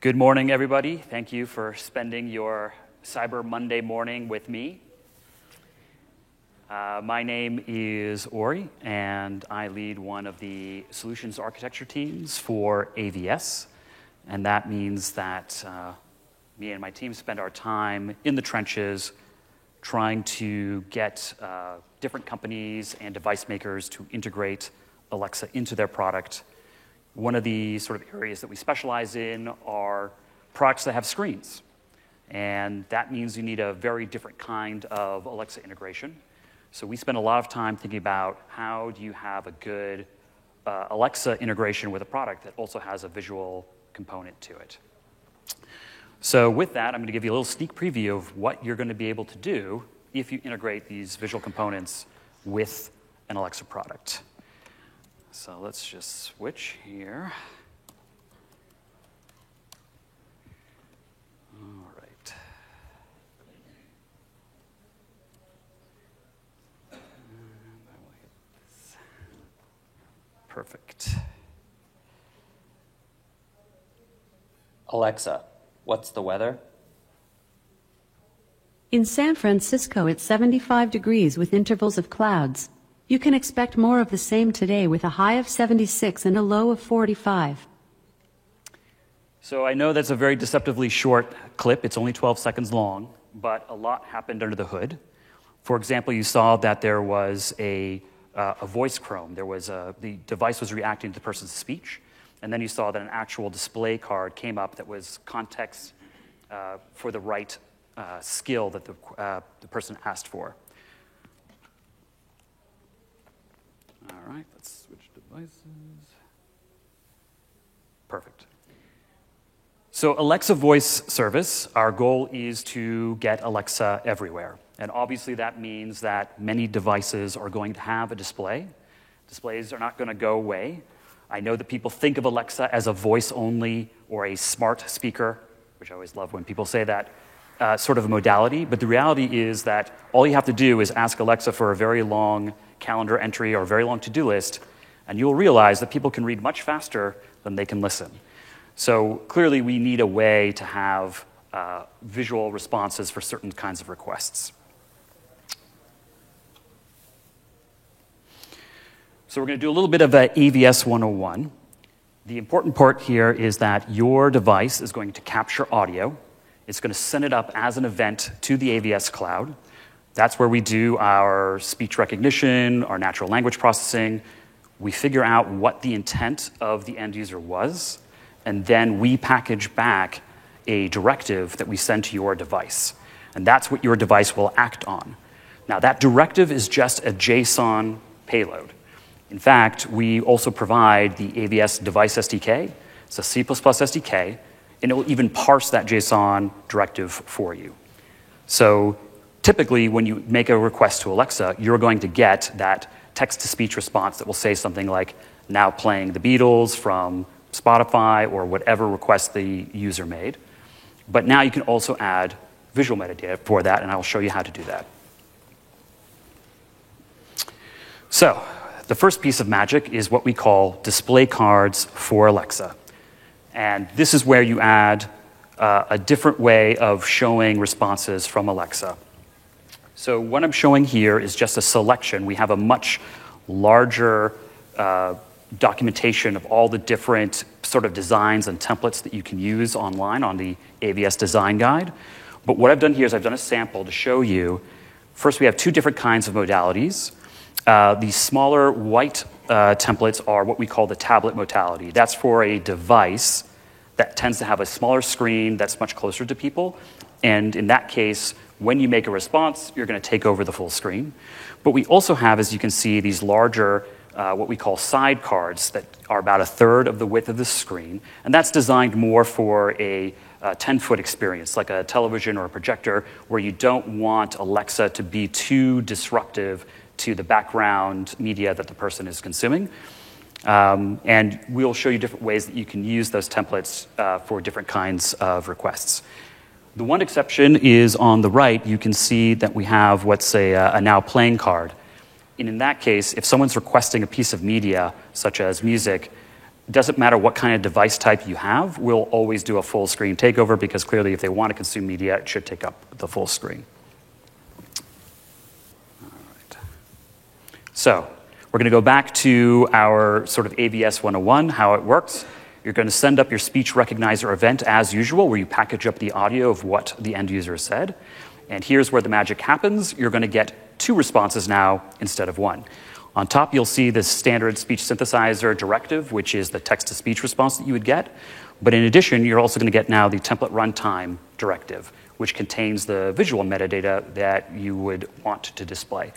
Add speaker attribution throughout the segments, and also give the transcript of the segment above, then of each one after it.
Speaker 1: Good morning, everybody. Thank you for spending your Cyber Monday morning with me. Uh, my name is Ori, and I lead one of the solutions architecture teams for AVS. And that means that uh, me and my team spend our time in the trenches trying to get uh, different companies and device makers to integrate Alexa into their product. One of the sort of areas that we specialize in are products that have screens. And that means you need a very different kind of Alexa integration. So we spend a lot of time thinking about how do you have a good uh, Alexa integration with a product that also has a visual component to it. So with that, I'm going to give you a little sneak preview of what you're going to be able to do if you integrate these visual components with an Alexa product. So let's just switch here. All right. Perfect.
Speaker 2: Alexa, what's the weather?
Speaker 3: In San Francisco, it's 75 degrees with intervals of clouds. You can expect more of the same today with a high of 76 and a low of 45.
Speaker 1: So I know that's a very deceptively short clip. It's only 12 seconds long, but a lot happened under the hood. For example, you saw that there was a, uh, a voice chrome. There was a, the device was reacting to the person's speech. And then you saw that an actual display card came up that was context uh, for the right uh, skill that the, uh, the person asked for. All right, let's switch devices. Perfect. So, Alexa Voice Service, our goal is to get Alexa everywhere. And obviously, that means that many devices are going to have a display. Displays are not going to go away. I know that people think of Alexa as a voice only or a smart speaker, which I always love when people say that, uh, sort of a modality. But the reality is that all you have to do is ask Alexa for a very long calendar entry or a very long to do list, and you'll realize that people can read much faster than they can listen. So clearly, we need a way to have uh, visual responses for certain kinds of requests. So we're going to do a little bit of a AVS 101. The important part here is that your device is going to capture audio. It's going to send it up as an event to the AVS cloud. That's where we do our speech recognition, our natural language processing. We figure out what the intent of the end user was, and then we package back a directive that we send to your device. And that's what your device will act on. Now, that directive is just a JSON payload. In fact, we also provide the AVS device SDK. It's a C++ SDK, and it will even parse that JSON directive for you. So typically, when you make a request to Alexa, you're going to get that text to speech response that will say something like, now playing the Beatles from Spotify or whatever request the user made. But now you can also add visual metadata for that, and I'll show you how to do that. So, the first piece of magic is what we call display cards for Alexa. And this is where you add uh, a different way of showing responses from Alexa. So, what I'm showing here is just a selection. We have a much larger uh, documentation of all the different sort of designs and templates that you can use online on the AVS design guide. But what I've done here is I've done a sample to show you. First, we have two different kinds of modalities. Uh, the smaller white uh, templates are what we call the tablet modality. That's for a device that tends to have a smaller screen that's much closer to people. And in that case, when you make a response, you're going to take over the full screen. But we also have, as you can see, these larger, uh, what we call side cards that are about a third of the width of the screen. And that's designed more for a 10 foot experience, like a television or a projector, where you don't want Alexa to be too disruptive to the background media that the person is consuming. Um, and we'll show you different ways that you can use those templates uh, for different kinds of requests. The one exception is on the right, you can see that we have what's a, uh, a now playing card. And in that case, if someone's requesting a piece of media, such as music, doesn't matter what kind of device type you have, we'll always do a full screen takeover because clearly, if they want to consume media, it should take up the full screen. All right. So, we're going to go back to our sort of AVS 101, how it works. You're going to send up your speech recognizer event as usual, where you package up the audio of what the end user said. And here's where the magic happens. You're going to get two responses now instead of one. On top, you'll see the standard speech synthesizer directive, which is the text to speech response that you would get. But in addition, you're also going to get now the template runtime directive, which contains the visual metadata that you would want to display.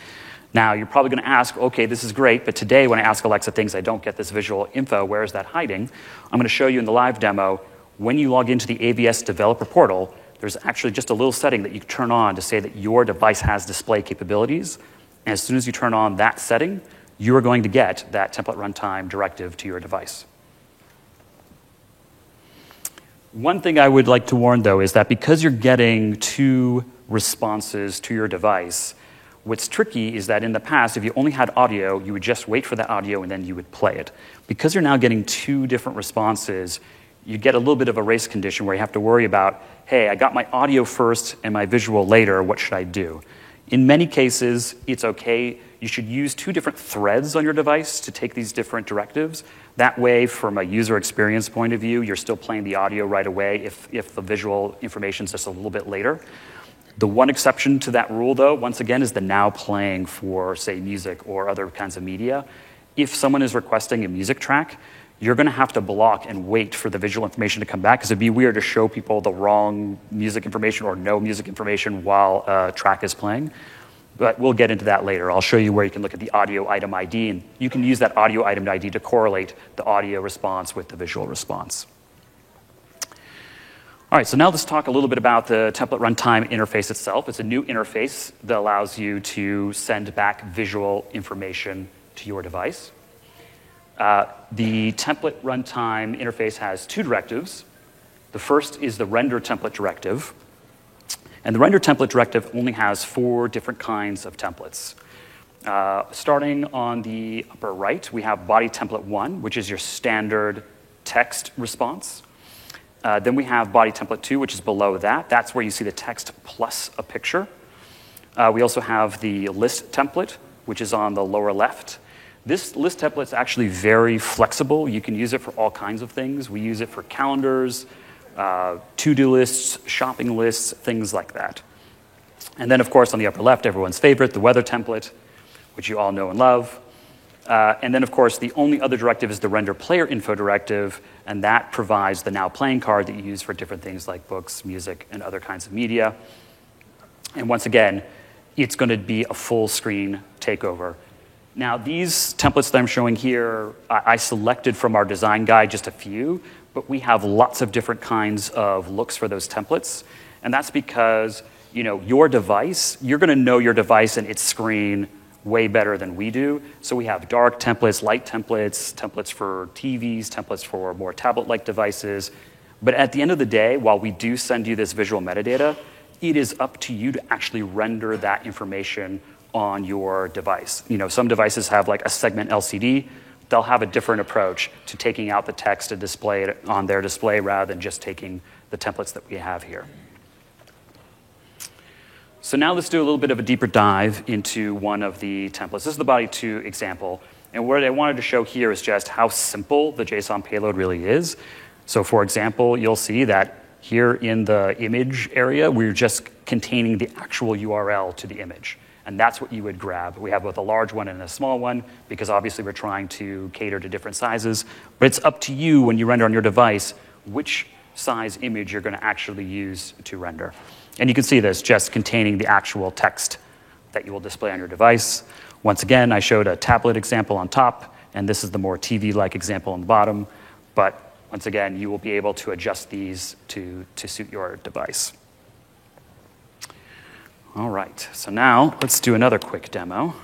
Speaker 1: Now, you're probably going to ask, okay, this is great, but today when I ask Alexa things, I don't get this visual info. Where is that hiding? I'm going to show you in the live demo when you log into the AVS developer portal, there's actually just a little setting that you turn on to say that your device has display capabilities. And as soon as you turn on that setting, you are going to get that template runtime directive to your device. One thing I would like to warn, though, is that because you're getting two responses to your device, what's tricky is that in the past, if you only had audio, you would just wait for that audio and then you would play it. Because you're now getting two different responses, you get a little bit of a race condition where you have to worry about, hey, I got my audio first and my visual later, what should I do? In many cases, it's okay. You should use two different threads on your device to take these different directives. That way, from a user experience point of view, you're still playing the audio right away if, if the visual information is just a little bit later. The one exception to that rule, though, once again, is the now playing for, say, music or other kinds of media. If someone is requesting a music track, you're going to have to block and wait for the visual information to come back because it'd be weird to show people the wrong music information or no music information while a track is playing. But we'll get into that later. I'll show you where you can look at the audio item ID, and you can use that audio item ID to correlate the audio response with the visual response. All right, so now let's talk a little bit about the template runtime interface itself. It's a new interface that allows you to send back visual information to your device. Uh, the template runtime interface has two directives. The first is the render template directive. And the render template directive only has four different kinds of templates. Uh, starting on the upper right, we have body template one, which is your standard text response. Uh, then we have body template two, which is below that. That's where you see the text plus a picture. Uh, we also have the list template, which is on the lower left. This list template is actually very flexible. You can use it for all kinds of things. We use it for calendars, uh, to-do lists, shopping lists, things like that. And then, of course, on the upper left, everyone's favorite, the weather template, which you all know and love. Uh, and then, of course, the only other directive is the render player info directive, and that provides the now playing card that you use for different things like books, music, and other kinds of media. And once again, it's going to be a full screen takeover. Now, these templates that I'm showing here, I selected from our design guide just a few, but we have lots of different kinds of looks for those templates. And that's because, you know, your device, you're going to know your device and its screen way better than we do. So we have dark templates, light templates, templates for TVs, templates for more tablet-like devices. But at the end of the day, while we do send you this visual metadata, it is up to you to actually render that information on your device. You know, some devices have like a segment LCD. They'll have a different approach to taking out the text to display it on their display rather than just taking the templates that we have here. So now let's do a little bit of a deeper dive into one of the templates. This is the body 2 example. And what I wanted to show here is just how simple the JSON payload really is. So for example, you'll see that here in the image area, we're just containing the actual URL to the image and that's what you would grab. We have both a large one and a small one because obviously we're trying to cater to different sizes. But it's up to you when you render on your device which size image you're going to actually use to render. And you can see this just containing the actual text that you will display on your device. Once again, I showed a tablet example on top, and this is the more TV-like example on the bottom. But once again, you will be able to adjust these to, to suit your device. All right, so now let's do another quick demo.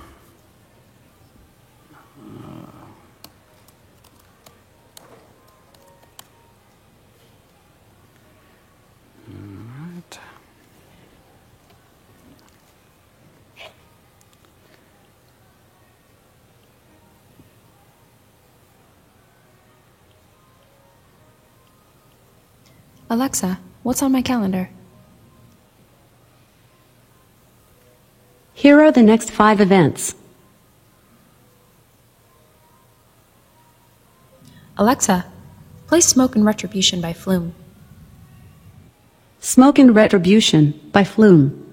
Speaker 2: Alexa, what's on my calendar?
Speaker 3: Here are the next five events.
Speaker 2: Alexa, play Smoke and Retribution by Flume.
Speaker 3: Smoke and Retribution by Flume.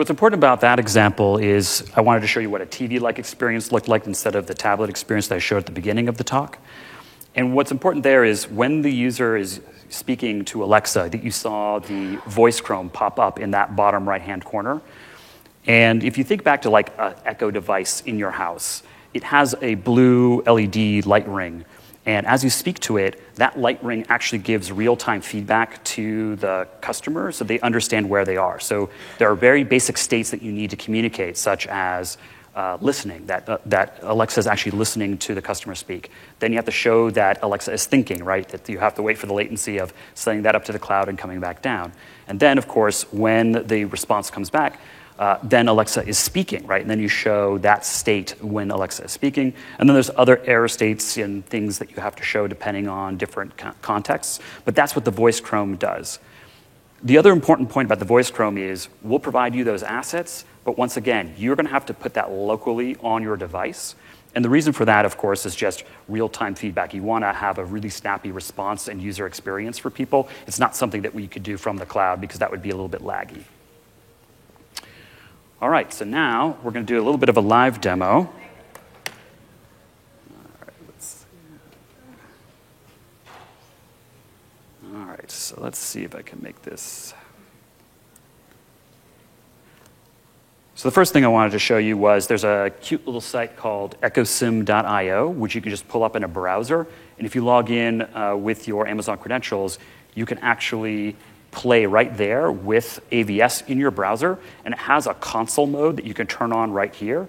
Speaker 1: So what's important about that example is I wanted to show you what a TV-like experience looked like instead of the tablet experience that I showed at the beginning of the talk. And what's important there is when the user is speaking to Alexa, that you saw the voice chrome pop up in that bottom right-hand corner. And if you think back to like an Echo device in your house, it has a blue LED light ring and as you speak to it, that light ring actually gives real time feedback to the customer so they understand where they are. So there are very basic states that you need to communicate, such as uh, listening, that, uh, that Alexa is actually listening to the customer speak. Then you have to show that Alexa is thinking, right? That you have to wait for the latency of sending that up to the cloud and coming back down. And then, of course, when the response comes back, uh, then Alexa is speaking, right? And then you show that state when Alexa is speaking. And then there's other error states and things that you have to show depending on different co- contexts. But that's what the voice Chrome does. The other important point about the voice Chrome is we'll provide you those assets, but once again, you're going to have to put that locally on your device. And the reason for that, of course, is just real time feedback. You want to have a really snappy response and user experience for people. It's not something that we could do from the cloud because that would be a little bit laggy. All right, so now we're going to do a little bit of a live demo. All right, so let's see if I can make this. So the first thing I wanted to show you was there's a cute little site called echosim.io, which you can just pull up in a browser. And if you log in uh, with your Amazon credentials, you can actually play right there with AVS in your browser, and it has a console mode that you can turn on right here.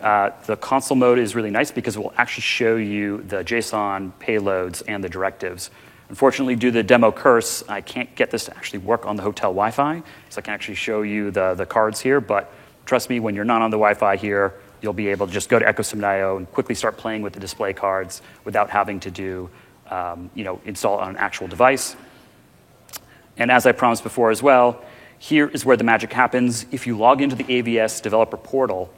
Speaker 1: Uh, the console mode is really nice because it will actually show you the JSON payloads and the directives. Unfortunately, due to the demo curse, I can't get this to actually work on the hotel Wi Fi, so I can actually show you the, the cards here. But trust me, when you're not on the Wi Fi here, you'll be able to just go to echosim.io and quickly start playing with the display cards without having to do, um, you know, install on an actual device. And as I promised before as well, here is where the magic happens. If you log into the AVS developer portal,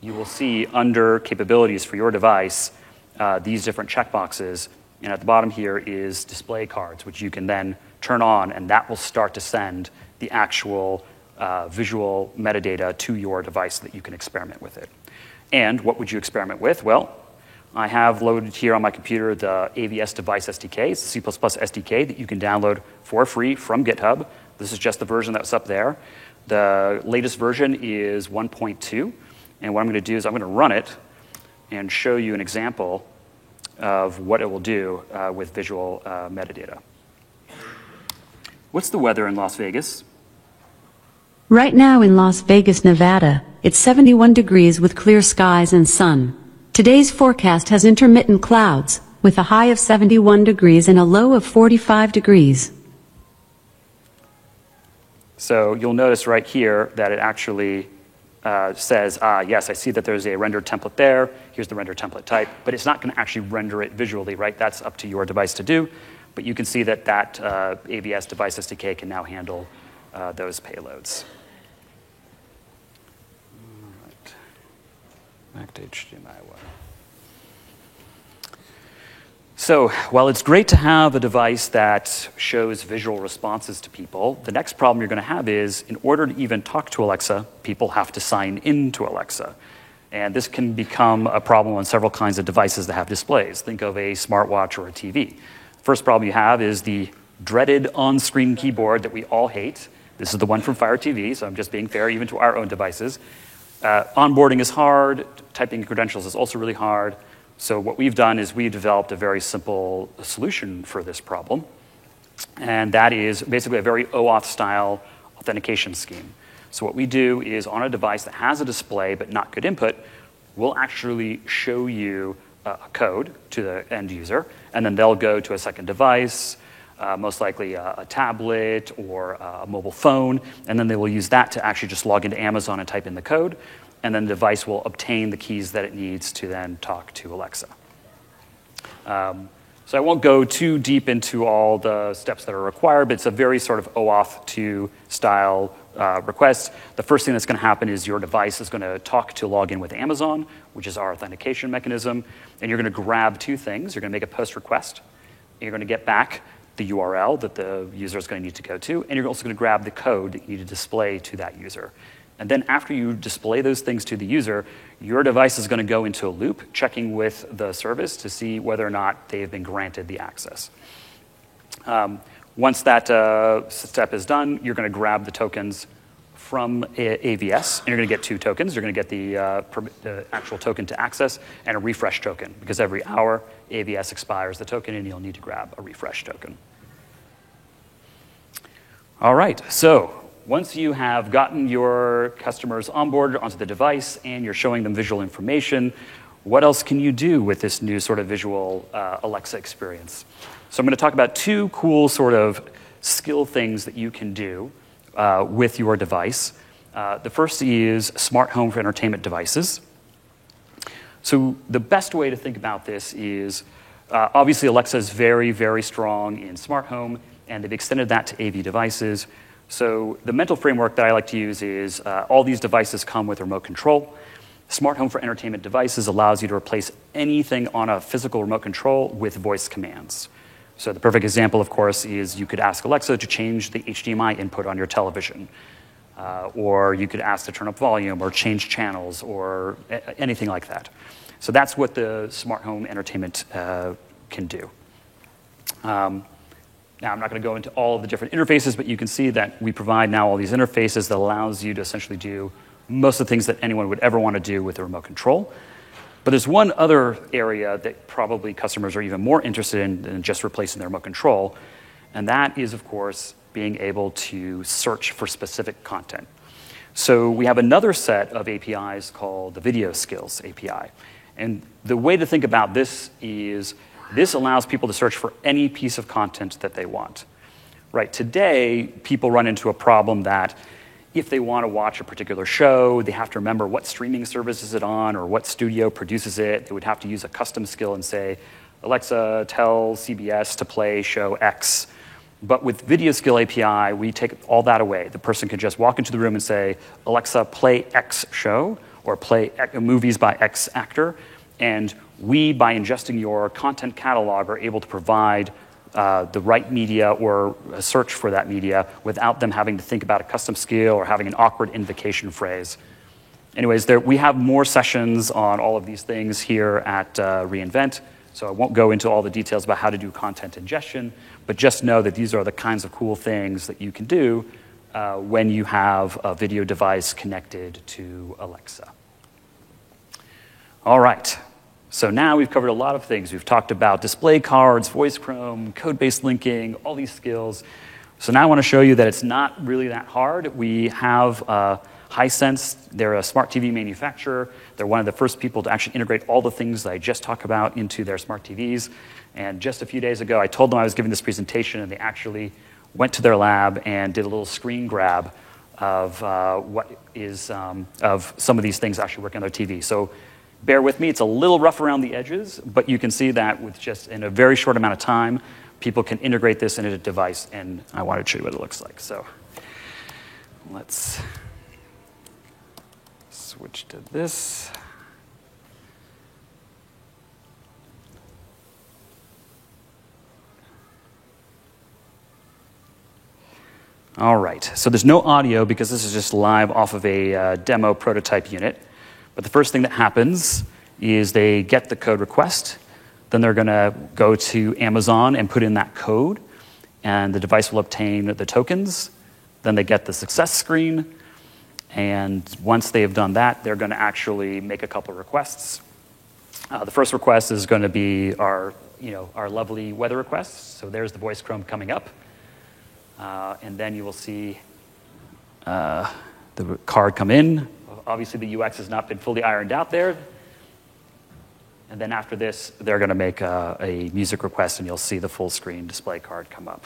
Speaker 1: you will see under capabilities for your device uh, these different checkboxes. And at the bottom here is display cards, which you can then turn on, and that will start to send the actual uh, visual metadata to your device so that you can experiment with it. And what would you experiment with? Well, I have loaded here on my computer the AVS Device SDK. It's C++ SDK that you can download for free from GitHub. This is just the version that's up there. The latest version is 1.2. And what I'm going to do is I'm going to run it and show you an example of what it will do uh, with visual uh, metadata. What's the weather in Las Vegas?
Speaker 3: Right now in Las Vegas, Nevada, it's 71 degrees with clear skies and sun. Today's forecast has intermittent clouds, with a high of 71 degrees and a low of 45 degrees.
Speaker 1: So you'll notice right here that it actually uh, says, ah, yes, I see that there's a render template there. Here's the render template type. But it's not going to actually render it visually, right? That's up to your device to do. But you can see that that uh, AVS device SDK can now handle uh, those payloads. To HDMI. So, while it's great to have a device that shows visual responses to people, the next problem you're going to have is in order to even talk to Alexa, people have to sign into Alexa. And this can become a problem on several kinds of devices that have displays. Think of a smartwatch or a TV. First problem you have is the dreaded on screen keyboard that we all hate. This is the one from Fire TV, so I'm just being fair even to our own devices. Uh, onboarding is hard, typing credentials is also really hard. So what we've done is we've developed a very simple solution for this problem, and that is basically a very OAuth style authentication scheme. So what we do is on a device that has a display but not good input, we'll actually show you a code to the end user, and then they'll go to a second device, uh, most likely a, a, tablet or a mobile phone, and then they will use that to actually just log into Amazon and type in the code, and then the device will obtain the keys that it needs to then talk to Alexa. Um, so I won't go too deep into all the steps that are required, but it's a very sort of OAuth 2 style uh, request. The first thing that's going to happen is your device is going to talk to log in with Amazon, which is our authentication mechanism, and you're going to grab two things. You're going to make a post request, and you're going to get back the URL that the user is going to need to go to, and you're also going to grab the code that you need to display to that user. And then after you display those things to the user, your device is going to go into a loop, checking with the service to see whether or not they have been granted the access. Um, once that uh, step is done, you're going to grab the tokens from AVS, and you're going to get two tokens. You're going to get the, uh, the, actual token to access and a refresh token, because every hour AVS expires the token, and you'll need to grab a refresh token. All right, so once you have gotten your customers onboarded onto the device and you're showing them visual information, what else can you do with this new sort of visual uh, Alexa experience? So I'm going to talk about two cool sort of skill things that you can do uh, with your device. Uh, the first is smart home for entertainment devices. So the best way to think about this is uh, obviously Alexa is very, very strong in smart home, and they've extended that to AV devices. So the mental framework that I like to use is uh, all these devices come with remote control. Smart home for entertainment devices allows you to replace anything on a physical remote control with voice commands. So the perfect example, of course, is you could ask Alexa to change the HDMI input on your television. Uh, or you could ask to turn up volume or change channels or a- anything like that. So that's what the smart home entertainment uh, can do. Um, now, I'm not going to go into all of the different interfaces, but you can see that we provide now all these interfaces that allows you to essentially do most of the things that anyone would ever want to do with a remote control. But there's one other area that probably customers are even more interested in than just replacing their remote control, and that is, of course, being able to search for specific content. So we have another set of APIs called the Video Skills API. And the way to think about this is this allows people to search for any piece of content that they want. Right, today, people run into a problem that if they want to watch a particular show, they have to remember what streaming service is it on or what studio produces it. They would have to use a custom skill and say, Alexa, tell CBS to play show X. But with Video Skill API, we take all that away. The person can just walk into the room and say, Alexa, play X show or play uh, movies by X actor. And we, by ingesting your content catalog, are able to provide uh, the right media or a search for that media without them having to think about a custom skill or having an awkward invocation phrase. Anyways, there, we have more sessions on all of these things here at uh, reInvent, so I won't go into all the details about how to do content ingestion, but just know that these are the kinds of cool things that you can do uh, when you have a video device connected to Alexa. All right. So now we've covered a lot of things. We've talked about display cards, voice chrome, code based linking, all these skills. So now I want to show you that it's not really that hard. We have uh, Hisense, they're a smart TV manufacturer. They're one of the first people to actually integrate all the things I just talked about into their smart TVs. And just a few days ago, I told them I was giving this presentation, and they actually went to their lab and did a little screen grab of uh, what is um, of some of these things actually working on their TV. So Bear with me, it's a little rough around the edges, but you can see that with just in a very short amount of time, people can integrate this into a device, and I wanted to show you what it looks like. So let's switch to this. All right, so there's no audio because this is just live off of a uh, demo prototype unit. But the first thing that happens is they get the code request. Then they're going to go to Amazon and put in that code, and the device will obtain the tokens. Then they get the success screen. And once they've done that, they're going to actually make a couple requests. Uh, the first request is going to be our, you know, our lovely weather requests. So there's the voice chrome coming up. Uh, and then you will see uh, the card come in. Obviously, the UX has not been fully ironed out there. And then after this, they're going to make a, a music request, and you'll see the full screen display card come up.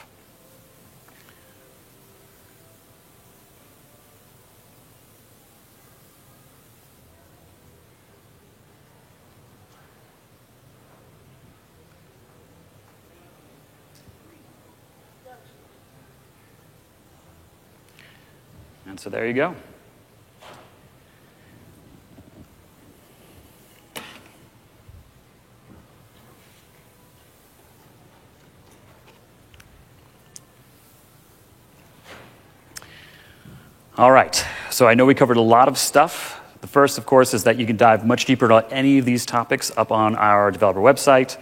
Speaker 1: And so there you go. All right, so I know we covered a lot of stuff. The first, of course, is that you can dive much deeper into any of these topics up on our developer website.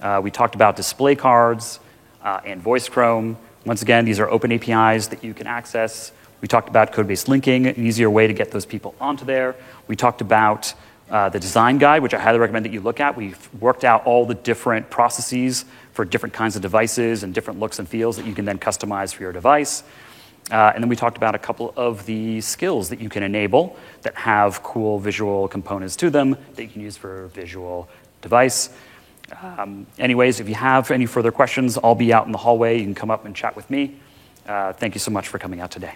Speaker 1: Uh, we talked about display cards uh, and voice Chrome. Once again, these are open APIs that you can access. We talked about code based linking, an easier way to get those people onto there. We talked about uh, the design guide, which I highly recommend that you look at. We've worked out all the different processes for different kinds of devices and different looks and feels that you can then customize for your device. Uh, and then we talked about a couple of the skills that you can enable that have cool visual components to them that you can use for visual device. Um, anyways, if you have any further questions, I'll be out in the hallway. You can come up and chat with me. Uh, thank you so much for coming out today.